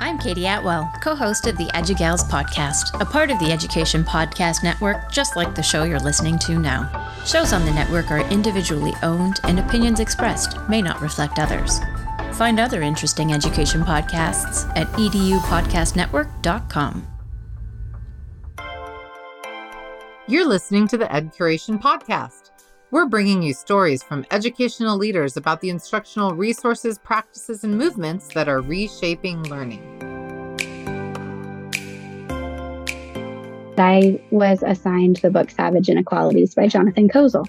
I'm Katie Atwell, co host of the EduGals podcast, a part of the Education Podcast Network, just like the show you're listening to now. Shows on the network are individually owned, and opinions expressed may not reflect others. Find other interesting education podcasts at edupodcastnetwork.com. You're listening to the EdCuration Podcast. We're bringing you stories from educational leaders about the instructional resources, practices, and movements that are reshaping learning. I was assigned the book Savage Inequalities by Jonathan Kozol.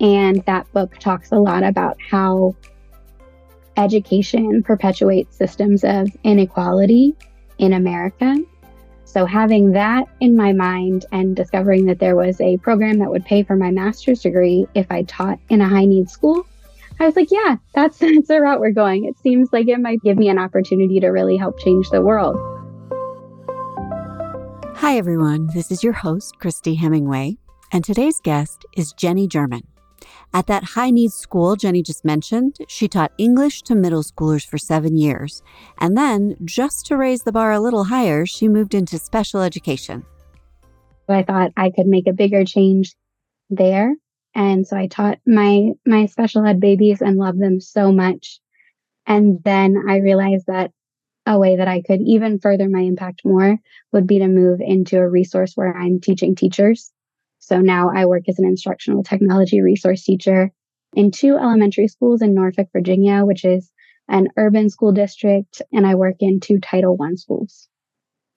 And that book talks a lot about how education perpetuates systems of inequality in America so, having that in my mind and discovering that there was a program that would pay for my master's degree if I taught in a high need school, I was like, yeah, that's, that's the route we're going. It seems like it might give me an opportunity to really help change the world. Hi, everyone. This is your host, Christy Hemingway, and today's guest is Ginnie German. At that high needs school Ginnie just mentioned, she taught English to middle schoolers for seven years. And then, just to raise the bar a little higher, she moved into special education. I thought I could make a bigger change there. And so I taught my, my special ed babies and loved them so much. And then I realized that a way that I could even further my impact more would be to move into a resource where I'm teaching teachers so now I work as an instructional technology resource teacher in two elementary schools in Norfolk, Virginia, which is an urban school district, and I work in two Title I schools.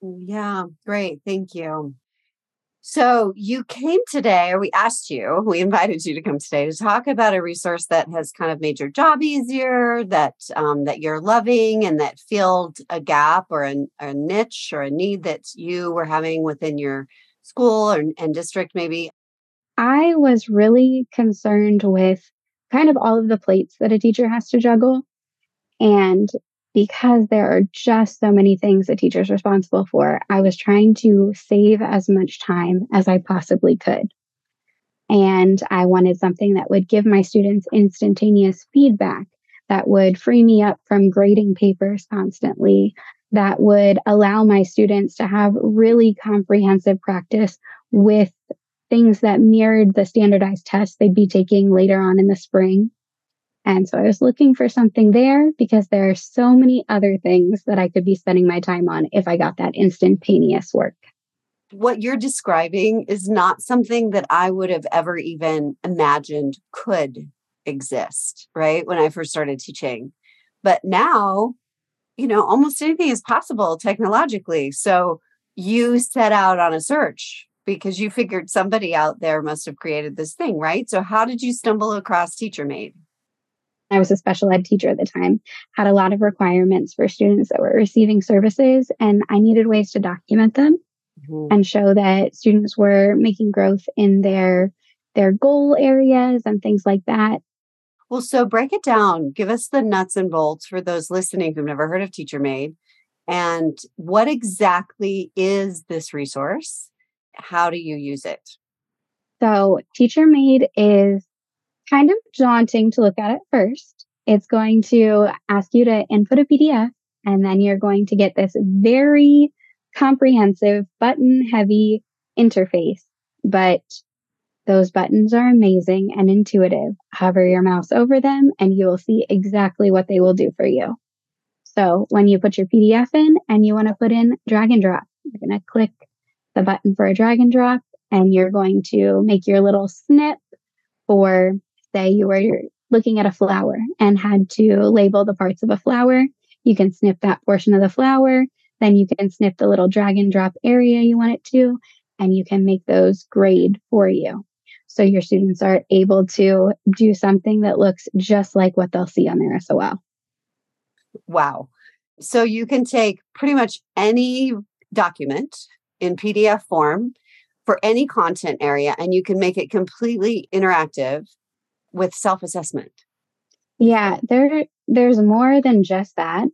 Yeah, great. Thank you. So you came today, or we asked you, we invited you to come today to talk about a resource that has kind of made your job easier, that um, that you're loving, and that filled a gap or a niche or a need that you were having within your school or, and district maybe? I was really concerned with kind of all of the plates that a teacher has to juggle. And because there are just so many things a teacher's responsible for, I was trying to save as much time as I possibly could. And I wanted something that would give my students instantaneous feedback, that would free me up from grading papers constantly, that would allow my students to have really comprehensive practice with things that mirrored the standardized tests they'd be taking later on in the spring. And so I was looking for something there because there are so many other things that I could be spending my time on if I got that instantaneous work. What you're describing is not something that I would have ever even imagined could exist, right? When I first started teaching. But now you know, almost anything is possible technologically. So you set out on a search because you figured somebody out there must have created this thing, right? So how did you stumble across TeacherMade? I was a special ed teacher at the time, had a lot of requirements for students that were receiving services, and I needed ways to document them mm-hmm. and show that students were making growth in their their goal areas and things like that. Well, so break it down. Give us the nuts and bolts for those listening who've never heard of Teacher Made. And what exactly is this resource? How do you use it? So, Teacher Made is kind of daunting to look at at first. It's going to ask you to input a PDF, and then you're going to get this very comprehensive button heavy interface. But those buttons are amazing and intuitive. Hover your mouse over them and you will see exactly what they will do for you. So when you put your PDF in and you want to put in drag and drop, you're going to click the button for a drag and drop and you're going to make your little snip for say you were looking at a flower and had to label the parts of a flower. You can snip that portion of the flower. Then you can snip the little drag and drop area you want it to, and you can make those grade for you. So your students are able to do something that looks just like what they'll see on their SOL. Wow. So you can take pretty much any document in PDF form for any content area and you can make it completely interactive with self-assessment. Yeah, there there's more than just that.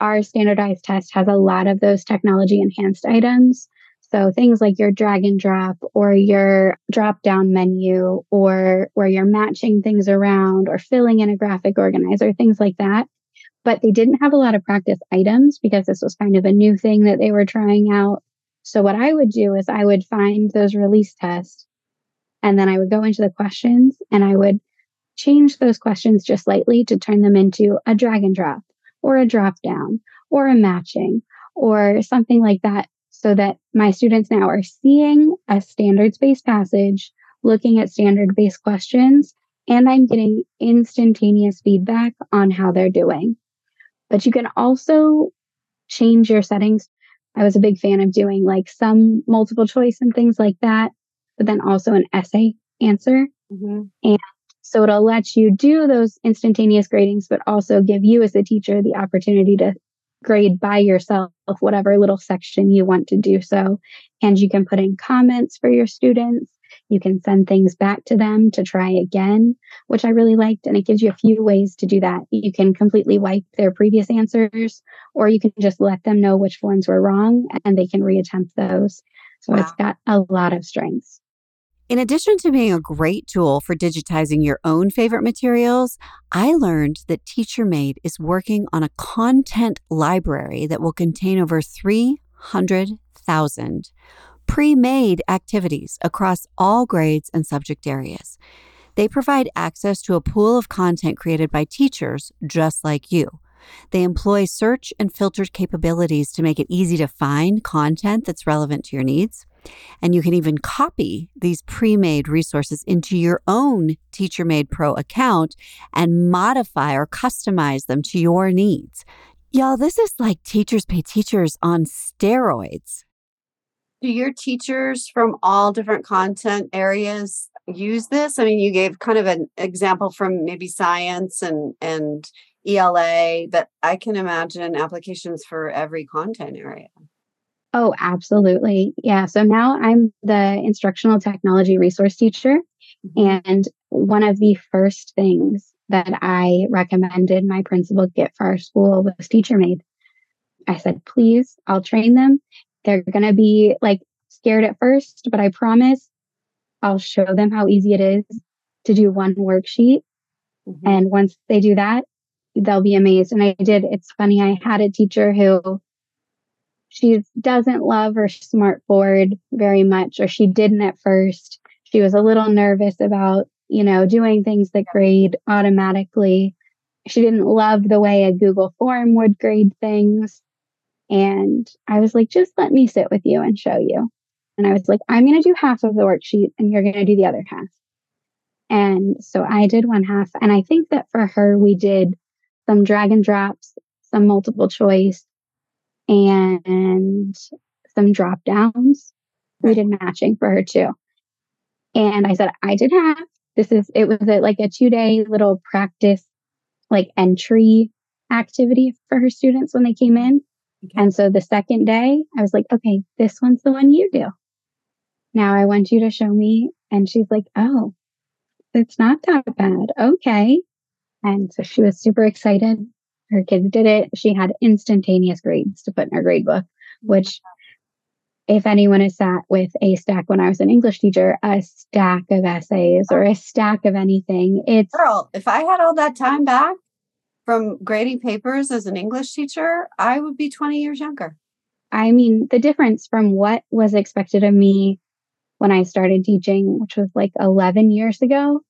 Our standardized test has a lot of those technology enhanced items so things like your drag and drop or your drop down menu or where you're matching things around or filling in a graphic organizer, things like that. but they didn't have a lot of practice items because this was kind of a new thing that they were trying out. So what I would do is I would find those release tests and then I would go into the questions and I would change those questions just slightly to turn them into a drag and drop or a drop down or a matching or something like that so that my students now are seeing a standards based passage, looking at standard based questions, and I'm getting instantaneous feedback on how they're doing. But you can also change your settings. I was a big fan of doing like some multiple choice and things like that, but then also an essay answer. Mm-hmm. And so it'll let you do those instantaneous gradings, but also give you as a teacher the opportunity to grade by yourself whatever little section you want to do so. And you can put in comments for your students. You can send things back to them to try again, which I really liked. And it gives you a few ways to do that. You can completely wipe their previous answers, or you can just let them know which ones were wrong and they can reattempt those. So wow. it's got a lot of strengths. In addition to being a great tool for digitizing your own favorite materials, I learned that TeacherMade is working on a content library that will contain over 300,000 pre made activities across all grades and subject areas. They provide access to a pool of content created by teachers just like you. They employ search and filtered capabilities to make it easy to find content that's relevant to your needs. And you can even copy these pre made resources into your own Teacher Made Pro account and modify or customize them to your needs. Y'all, this is like teachers pay teachers on steroids. Do your teachers from all different content areas use this? I mean, you gave kind of an example from maybe science and and ELA, but I can imagine applications for every content area. Oh, absolutely. Yeah. So now I'm the instructional technology resource teacher. Mm-hmm. And one of the first things that I recommended my principal get for our school was teacher made. I said, please, I'll train them. They're going to be like scared at first, but I promise I'll show them how easy it is to do one worksheet. Mm-hmm. And once they do that, they'll be amazed. And I did. It's funny. I had a teacher who she doesn't love her smartboard very much, or she didn't at first. She was a little nervous about, you know, doing things that grade automatically. She didn't love the way a Google form would grade things. And I was like, just let me sit with you and show you. And I was like, I'm going to do half of the worksheet and you're going to do the other half. And so I did one half. And I think that for her, we did some drag and drops, some multiple choice, and some drop downs. We did matching for her too. And I said, I did half. This is, it was a, like a two day little practice, like entry activity for her students when they came in. Okay. And so the second day, I was like, okay, this one's the one you do. Now I want you to show me. And she's like, oh, it's not that bad. Okay. And so she was super excited her kids did it. She had instantaneous grades to put in her grade book, which if anyone has sat with a stack when I was an English teacher, a stack of essays or a stack of anything, it's girl, if I had all that time back from grading papers as an English teacher, I would be 20 years younger. I mean, the difference from what was expected of me when I started teaching, which was like 11 years ago,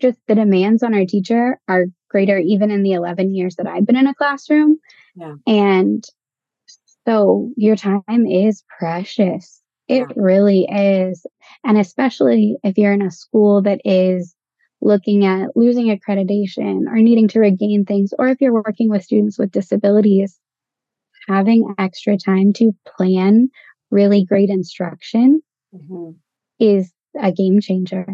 just the demands on our teacher are greater even in the 11 years that I've been in a classroom. Yeah. And so your time is precious. It yeah. really is. And especially if you're in a school that is looking at losing accreditation or needing to regain things, or if you're working with students with disabilities, having extra time to plan really great instruction mm-hmm. is a game changer.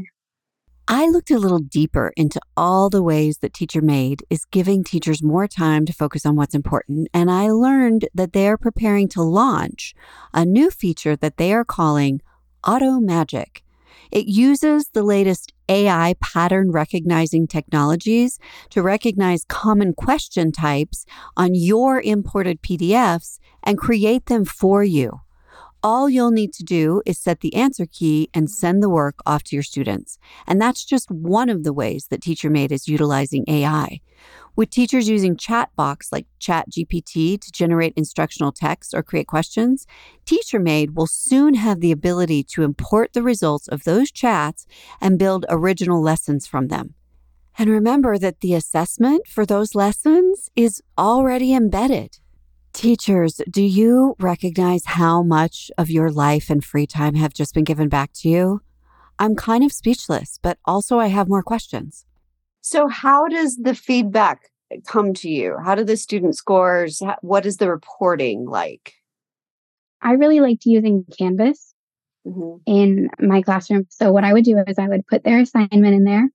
I looked a little deeper into all the ways that Teacher Made is giving teachers more time to focus on what's important, and I learned that they are preparing to launch a new feature that they are calling Auto Magic. It uses the latest AI pattern recognizing technologies to recognize common question types on your imported PDFs and create them for you. All you'll need to do is set the answer key and send the work off to your students. And that's just one of the ways that TeacherMade is utilizing AI. With teachers using chat box like ChatGPT to generate instructional text or create questions, TeacherMade will soon have the ability to import the results of those chats and build original lessons from them. And remember that the assessment for those lessons is already embedded. Teachers, do you recognize how much of your life and free time have just been given back to you? I'm kind of speechless, but also I have more questions. So, how does the feedback come to you? How do the student scores? What is the reporting like? I really liked using Canvas mm-hmm. in my classroom. So, what I would do is I would put their assignment in there.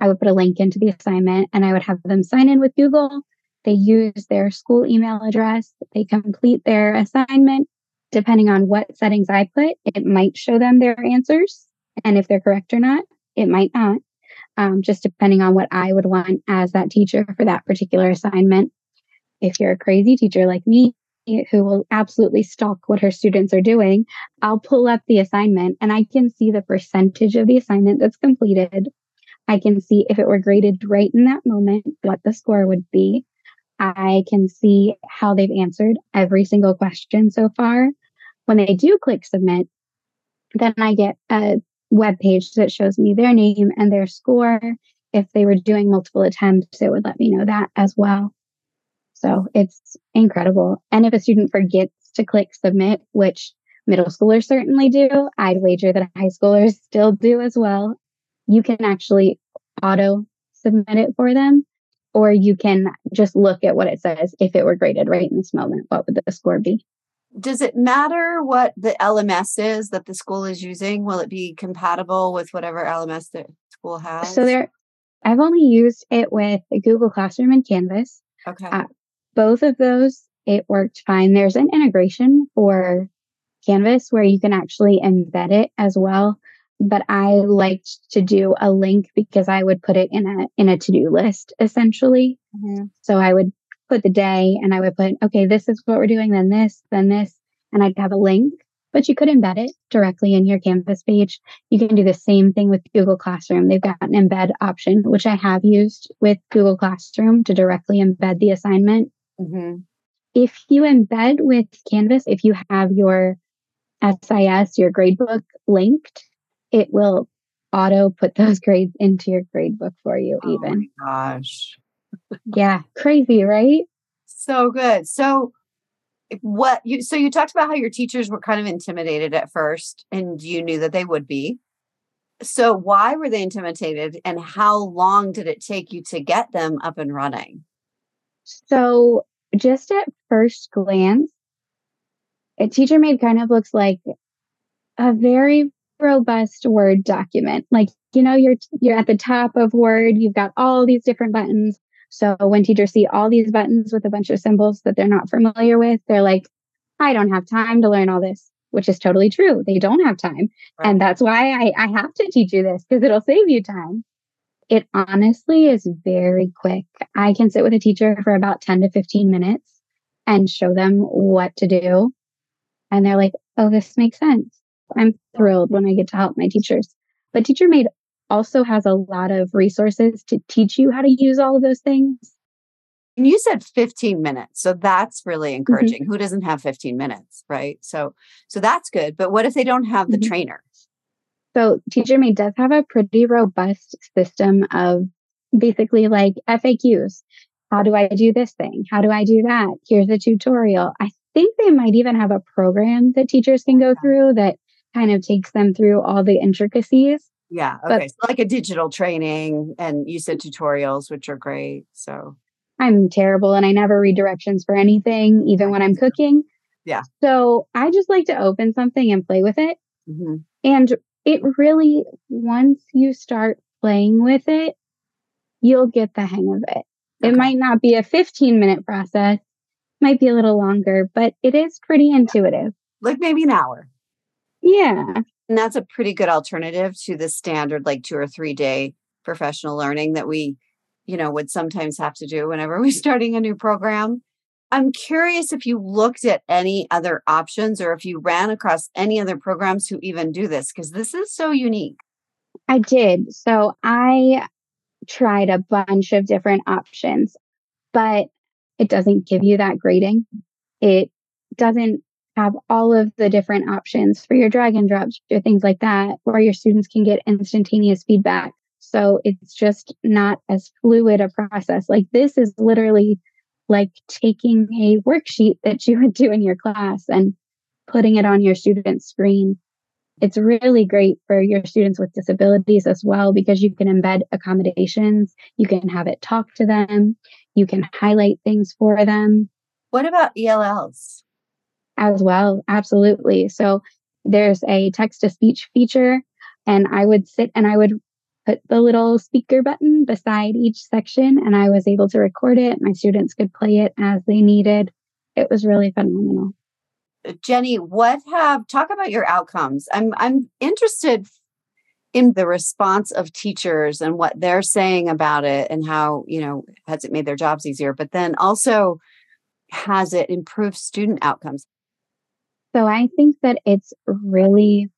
I would put a link into the assignment and I would have them sign in with Google they use their school email address. They complete their assignment. Depending on what settings I put, it might show them their answers. And if they're correct or not, it might not. Um, just depending on what I would want as that teacher for that particular assignment. If you're a crazy teacher like me, who will absolutely stalk what her students are doing, I'll pull up the assignment and I can see the percentage of the assignment that's completed. I can see if it were graded right in that moment, what the score would be. I can see how they've answered every single question so far. When they do click submit, then I get a web page that shows me their name and their score. If they were doing multiple attempts, it would let me know that as well. So it's incredible. And if a student forgets to click submit, which middle schoolers certainly do, I'd wager that high schoolers still do as well. You can actually auto submit it for them or you can just look at what it says. If it were graded right in this moment, what would the score be? Does it matter what the LMS is that the school is using? Will it be compatible with whatever LMS the school has? So there, I've only used it with Google Classroom and Canvas. Okay. Uh, both of those, it worked fine. There's an integration for Canvas where you can actually embed it as well but I liked to do a link because I would put it in a in a to-do list essentially. Mm-hmm. So I would put the day and I would put, okay, this is what we're doing, then this, then this, and I'd have a link. But you could embed it directly in your Canvas page. You can do the same thing with Google Classroom. They've got an embed option, which I have used with Google Classroom to directly embed the assignment. Mm-hmm. If you embed with Canvas, if you have your SIS, your gradebook linked, it will auto put those grades into your grade book for you oh even. gosh. yeah, crazy, right? So good. So what you so you talked about how your teachers were kind of intimidated at first and you knew that they would be. So why were they intimidated and how long did it take you to get them up and running? So just at first glance, a teacher made kind of looks like a very robust Word document. Like, you know, you're you're at the top of Word, you've got all these different buttons. So when teachers see all these buttons with a bunch of symbols that they're not familiar with, they're like, I don't have time to learn all this, which is totally true. They don't have time. Right. And that's why I, I have to teach you this because it'll save you time. It honestly is very quick. I can sit with a teacher for about 10 to 15 minutes and show them what to do. And they're like, oh, this makes sense. I'm thrilled when I get to help my teachers. But Teacher Made also has a lot of resources to teach you how to use all of those things. And you said 15 minutes. So that's really mm-hmm. encouraging. Mm-hmm. Who doesn't have 15 minutes, right? So so that's good. But what if they don't have the mm-hmm. trainer? So Teacher Made does have a pretty robust system of basically like FAQs. How do I do this thing? How do I do that? Here's a tutorial. I think they might even have a program that teachers can go through that kind of takes them through all the intricacies. Yeah. Okay. But, so like a digital training and you said tutorials, which are great. So I'm terrible and I never read directions for anything, even when I'm cooking. Yeah. So I just like to open something and play with it. Mm-hmm. And it really, once you start playing with it, you'll get the hang of it. Okay. It might not be a 15 minute process, might be a little longer, but it is pretty intuitive. Like maybe an hour. Yeah. And that's a pretty good alternative to the standard like two or three day professional learning that we, you know, would sometimes have to do whenever we're starting a new program. I'm curious if you looked at any other options or if you ran across any other programs who even do this, because this is so unique. I did. So I tried a bunch of different options, but it doesn't give you that grading. It doesn't have all of the different options for your drag and drops or things like that, where your students can get instantaneous feedback. So it's just not as fluid a process. Like this is literally like taking a worksheet that you would do in your class and putting it on your student's screen. It's really great for your students with disabilities as well because you can embed accommodations, you can have it talk to them, you can highlight things for them. What about ELLs? As well, absolutely. So there's a text to speech feature, and I would sit and I would put the little speaker button beside each section, and I was able to record it. My students could play it as they needed. It was really phenomenal. Ginnie, what have talk about your outcomes? I'm I'm interested in the response of teachers and what they're saying about it and how, you know, has it made their jobs easier, but then also has it improved student outcomes? So I think that it's really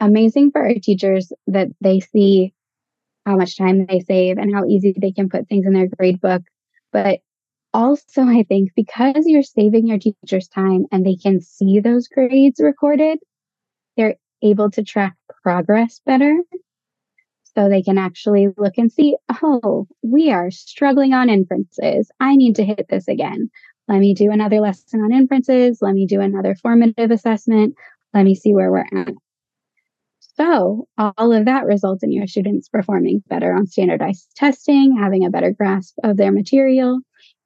amazing for our teachers that they see how much time they save and how easy they can put things in their grade book. But also, I think because you're saving your teachers time and they can see those grades recorded, they're able to track progress better. So they can actually look and see, oh, we are struggling on inferences. I need to hit this again. Let me do another lesson on inferences. Let me do another formative assessment. Let me see where we're at. So all of that results in your students performing better on standardized testing, having a better grasp of their material,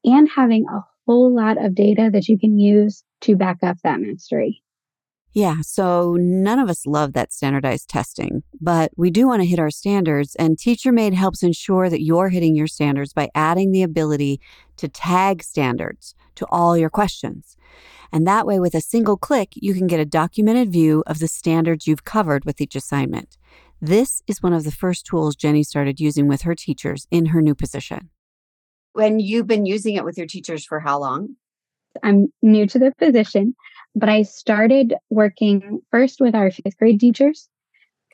and having a whole lot of data that you can use to back up that mastery. Yeah, so none of us love that standardized testing, but we do want to hit our standards, and TeacherMade helps ensure that you're hitting your standards by adding the ability to tag standards to all your questions. And that way, with a single click, you can get a documented view of the standards you've covered with each assignment. This is one of the first tools Ginnie started using with her teachers in her new position. When you've been using it with your teachers for how long? I'm new to the position, but I started working first with our fifth grade teachers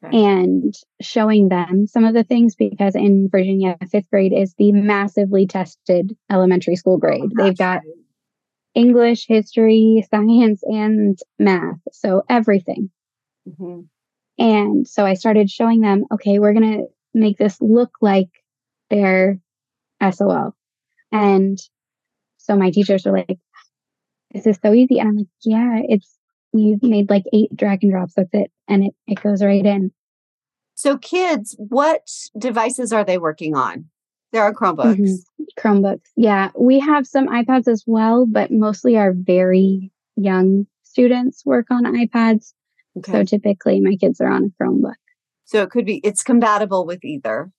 okay. and showing them some of the things because in Virginia, fifth grade is the massively tested elementary school grade. Oh, They've got English, history, science, and math. So everything. Mm-hmm. And so I started showing them, okay, we're going to make this look like their SOL. And so my teachers were like, this is so easy. And I'm like, yeah, it's, you've made like eight drag and drops. That's it. And it, it goes right in. So kids, what devices are they working on? There are Chromebooks. Mm-hmm. Chromebooks. Yeah. We have some iPads as well, but mostly our very young students work on iPads. Okay. So typically my kids are on a Chromebook. So it could be, it's compatible with either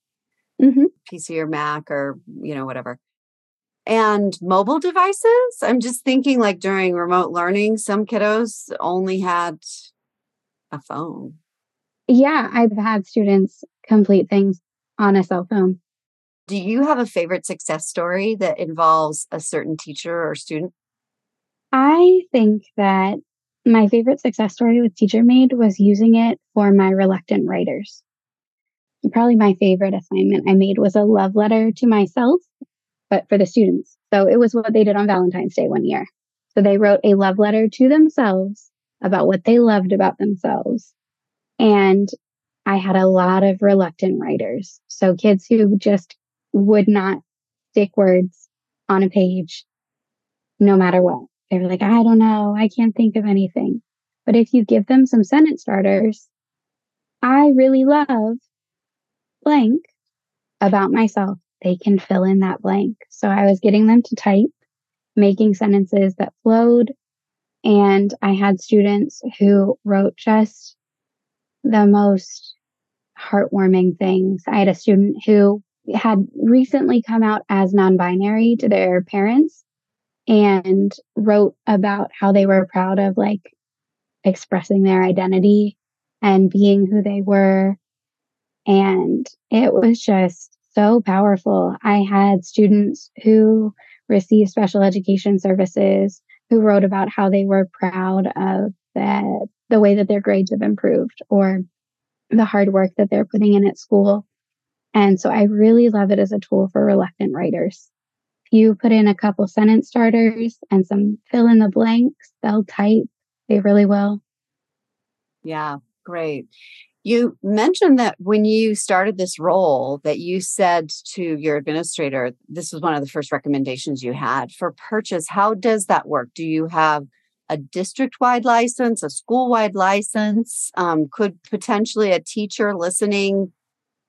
mm-hmm. PC or Mac or, you know, whatever and mobile devices. I'm just thinking like during remote learning, some kiddos only had a phone. Yeah, I've had students complete things on a cell phone. Do you have a favorite success story that involves a certain teacher or student? I think that my favorite success story with TeacherMade was using it for my reluctant writers. Probably my favorite assignment I made was a love letter to myself but for the students. So it was what they did on Valentine's Day one year. So they wrote a love letter to themselves about what they loved about themselves. And I had a lot of reluctant writers. So kids who just would not stick words on a page no matter what. They were like, I don't know. I can't think of anything. But if you give them some sentence starters, I really love blank about myself they can fill in that blank. So I was getting them to type, making sentences that flowed. And I had students who wrote just the most heartwarming things. I had a student who had recently come out as non binary to their parents and wrote about how they were proud of like expressing their identity and being who they were. And it was just so powerful. I had students who received special education services, who wrote about how they were proud of the, the way that their grades have improved or the hard work that they're putting in at school. And so I really love it as a tool for reluctant writers. If you put in a couple sentence starters and some fill in the blanks, they'll type. They really will. Yeah, great. You mentioned that when you started this role that you said to your administrator this was one of the first recommendations you had for purchase. How does that work? Do you have a district-wide license, a school-wide license? Um, could potentially a teacher listening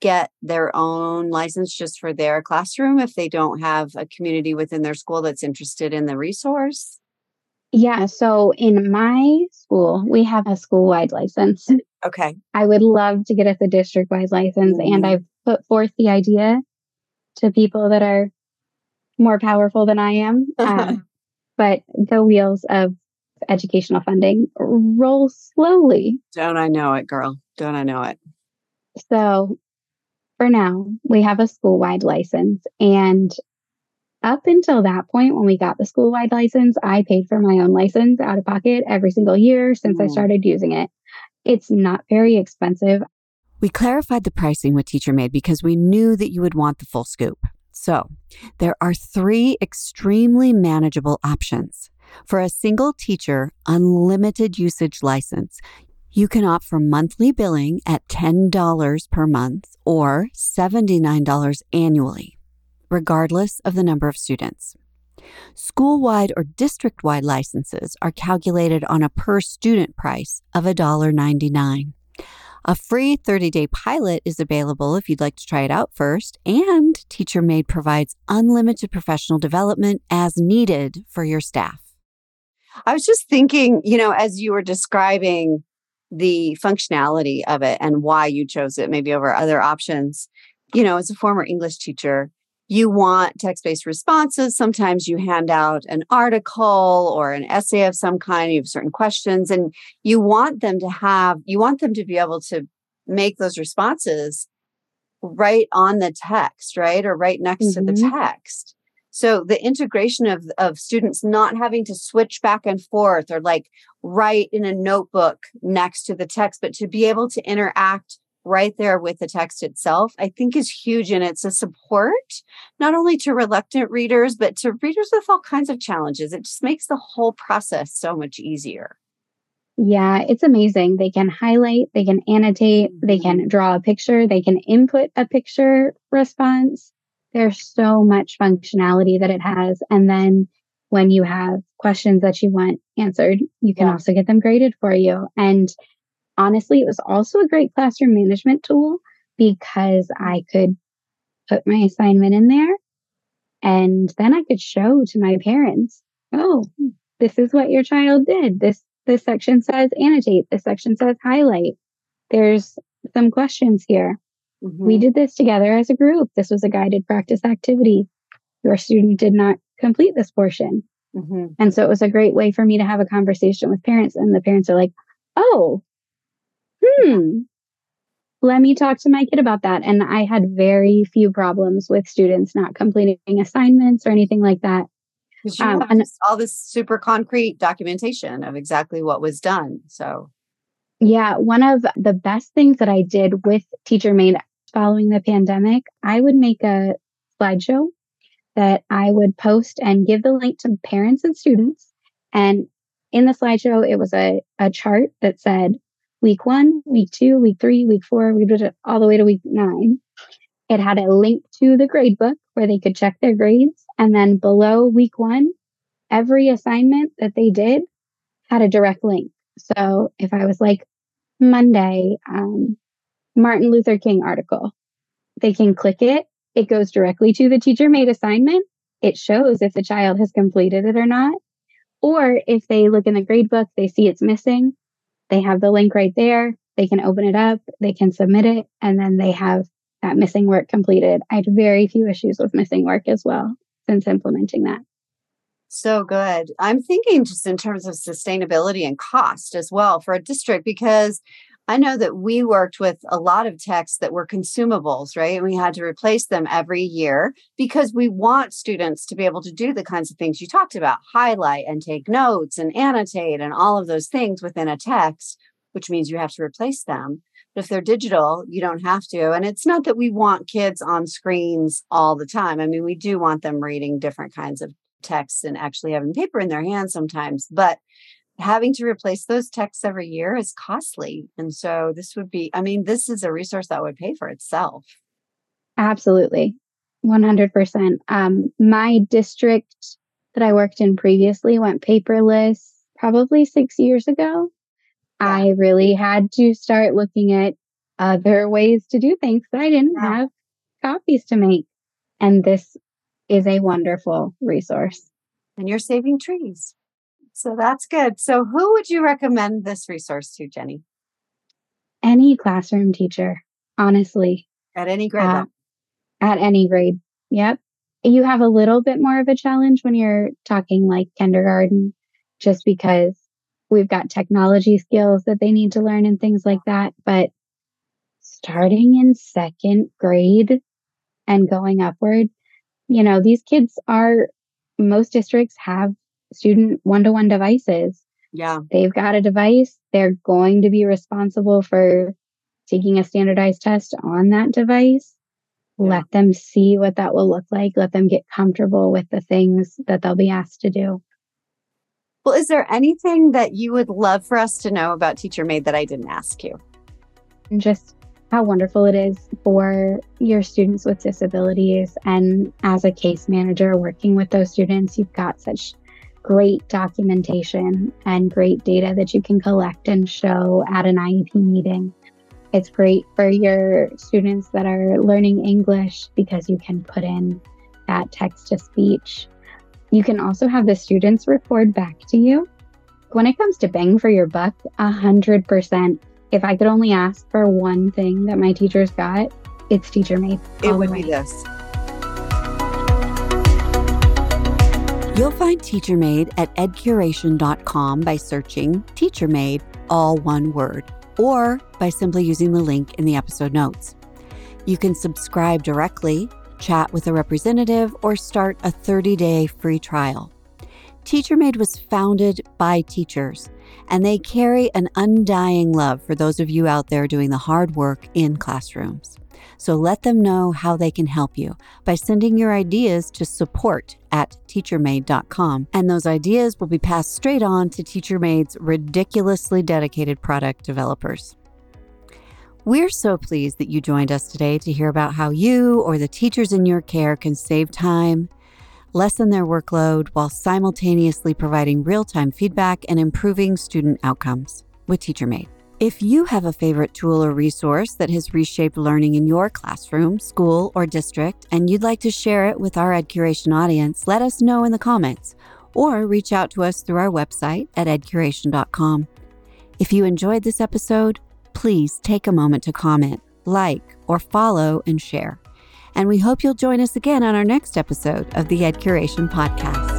get their own license just for their classroom if they don't have a community within their school that's interested in the resource? Yeah. So in my school, we have a school wide license. Okay. I would love to get us a district wide license. Mhm. And I've put forth the idea to people that are more powerful than I am. Uh, but the wheels of educational funding roll slowly. Don't I know it, girl? Don't I know it? So for now, we have a school wide license. And up until that point, when we got the school wide license, I paid for my own license out of pocket every single year since I Mm. started using it. It's not very expensive. We clarified the pricing with TeacherMade because we knew that you would want the full scoop. So, there are three extremely manageable options. For a single teacher unlimited usage license, you can opt for monthly billing at $10 per month or $79 annually, regardless of the number of students. School wide or district wide licenses are calculated on a per student price of $1.99. A free 30 day pilot is available if you'd like to try it out first, and TeacherMade provides unlimited professional development as needed for your staff. I was just thinking, you know, as you were describing the functionality of it and why you chose it, maybe over other options, you know, as a former English teacher, you want text based responses. Sometimes you hand out an article or an essay of some kind, you have certain questions, and you want them to have, you want them to be able to make those responses right on the text, right? Or right next to the Mhm. text. So the integration of, of students not having to switch back and forth or like write in a notebook next to the text, but to be able to interact right there with the text itself, I think is huge. And it's a support, not only to reluctant readers, but to readers with all kinds of challenges. It just makes the whole process so much easier. Yeah, it's amazing. They can highlight, they can annotate, they can mm-hmm. draw a picture, they can input a picture response. There's so much functionality that it has. And then when you have questions that you want answered, you can Yeah. also get them graded for you. And honestly, it was also a great classroom management tool because I could put my assignment in there and then I could show to my parents, oh, this is what your child did. This this section says annotate, this section says highlight. There's some questions here. We Mhm. did this together as a group. This was a guided practice activity. Your student did not complete this portion. Mhm. And so it was a great way for me to have a conversation with parents. And the parents are like, oh, hmm, let me talk to my kid about that. And I had very few problems with students not completing assignments or anything like that. Um, have and- all this super concrete documentation of exactly what was done. So Yeah, one of the best things that I did with Teacher Made following the pandemic, I would make a slideshow that I would post and give the link to parents and students. And in the slideshow, it was a, a chart that said week one, week two, week three, week four, we did it all the way to week nine. It had a link to the grade book where they could check their grades. And then below week one, every assignment that they did had a direct link. So if I was like Monday, um, Martin Luther King article, they can click it. It goes directly to the teacher made assignment. It shows if the child has completed it or not. Or if they look in the grade book, they see it's missing. They have the link right there. They can open it up, they can submit it, and then they have that missing work completed. I had very few issues with missing work as well since implementing that. So good. I'm thinking just in terms of sustainability and cost as well for a district because I know that we worked with a lot of texts that were consumables, right? And we had to replace them every year because we want students to be able to do the kinds of things you talked about highlight and take notes and annotate and all of those things within a text, which means you have to replace them. But if they're digital, you don't have to. And it's not that we want kids on screens all the time. I mean, we do want them reading different kinds of texts and actually having paper in their hands sometimes, but having to replace those texts every year is costly. And so this would be, I mean, this is a resource that would pay for itself. Absolutely. 100%. Um, my district that I worked in previously went paperless probably six years ago. Yeah. I really had to start looking at other ways to do things but I didn't yeah. have copies to make. And this is a wonderful resource. And you're saving trees. So that's good. So, who would you recommend this resource to, Ginnie? Any classroom teacher, honestly. At any grade. Uh, at any grade. Yep. You have a little bit more of a challenge when you're talking like kindergarten, just because we've got technology skills that they need to learn and things like that. But starting in second grade and going upward, you know, these kids are, most districts have student one to one devices. Yeah. They've got a device. They're going to be responsible for taking a standardized test on that device. Yeah. Let them see what that will look like. Let them get comfortable with the things that they'll be asked to do. Well, is there anything that you would love for us to know about Teacher Made that I didn't ask you? Just how wonderful it is for your students with disabilities. And as a case manager working with those students, you've got such great documentation and great data that you can collect and show at an IEP meeting. It's great for your students that are learning English because you can put in that text to speech. You can also have the students report back to you. When it comes to bang for your buck, 100%. If I could only ask for one thing that my teachers got, it's teacher made. It would be this. You'll find Teacher Made at edcuration.com by searching Teacher Made, all one word, or by simply using the link in the episode notes. You can subscribe directly, chat with a representative, or start a 30 day free trial. Teacher Made was founded by teachers, and they carry an undying love for those of you out there doing the hard work in classrooms. So let them know how they can help you by sending your ideas to support at teachermade.com. And those ideas will be passed straight on to TeacherMade's ridiculously dedicated product developers. We're so pleased that you joined us today to hear about how you or the teachers in your care can save time, lessen their workload while simultaneously providing real time feedback and improving student outcomes with TeacherMade. If you have a favorite tool or resource that has reshaped learning in your classroom, school, or district, and you'd like to share it with our EdCuration audience, let us know in the comments or reach out to us through our website at edcuration.com. If you enjoyed this episode, please take a moment to comment, like, or follow and share. And we hope you'll join us again on our next episode of the EdCuration Podcast.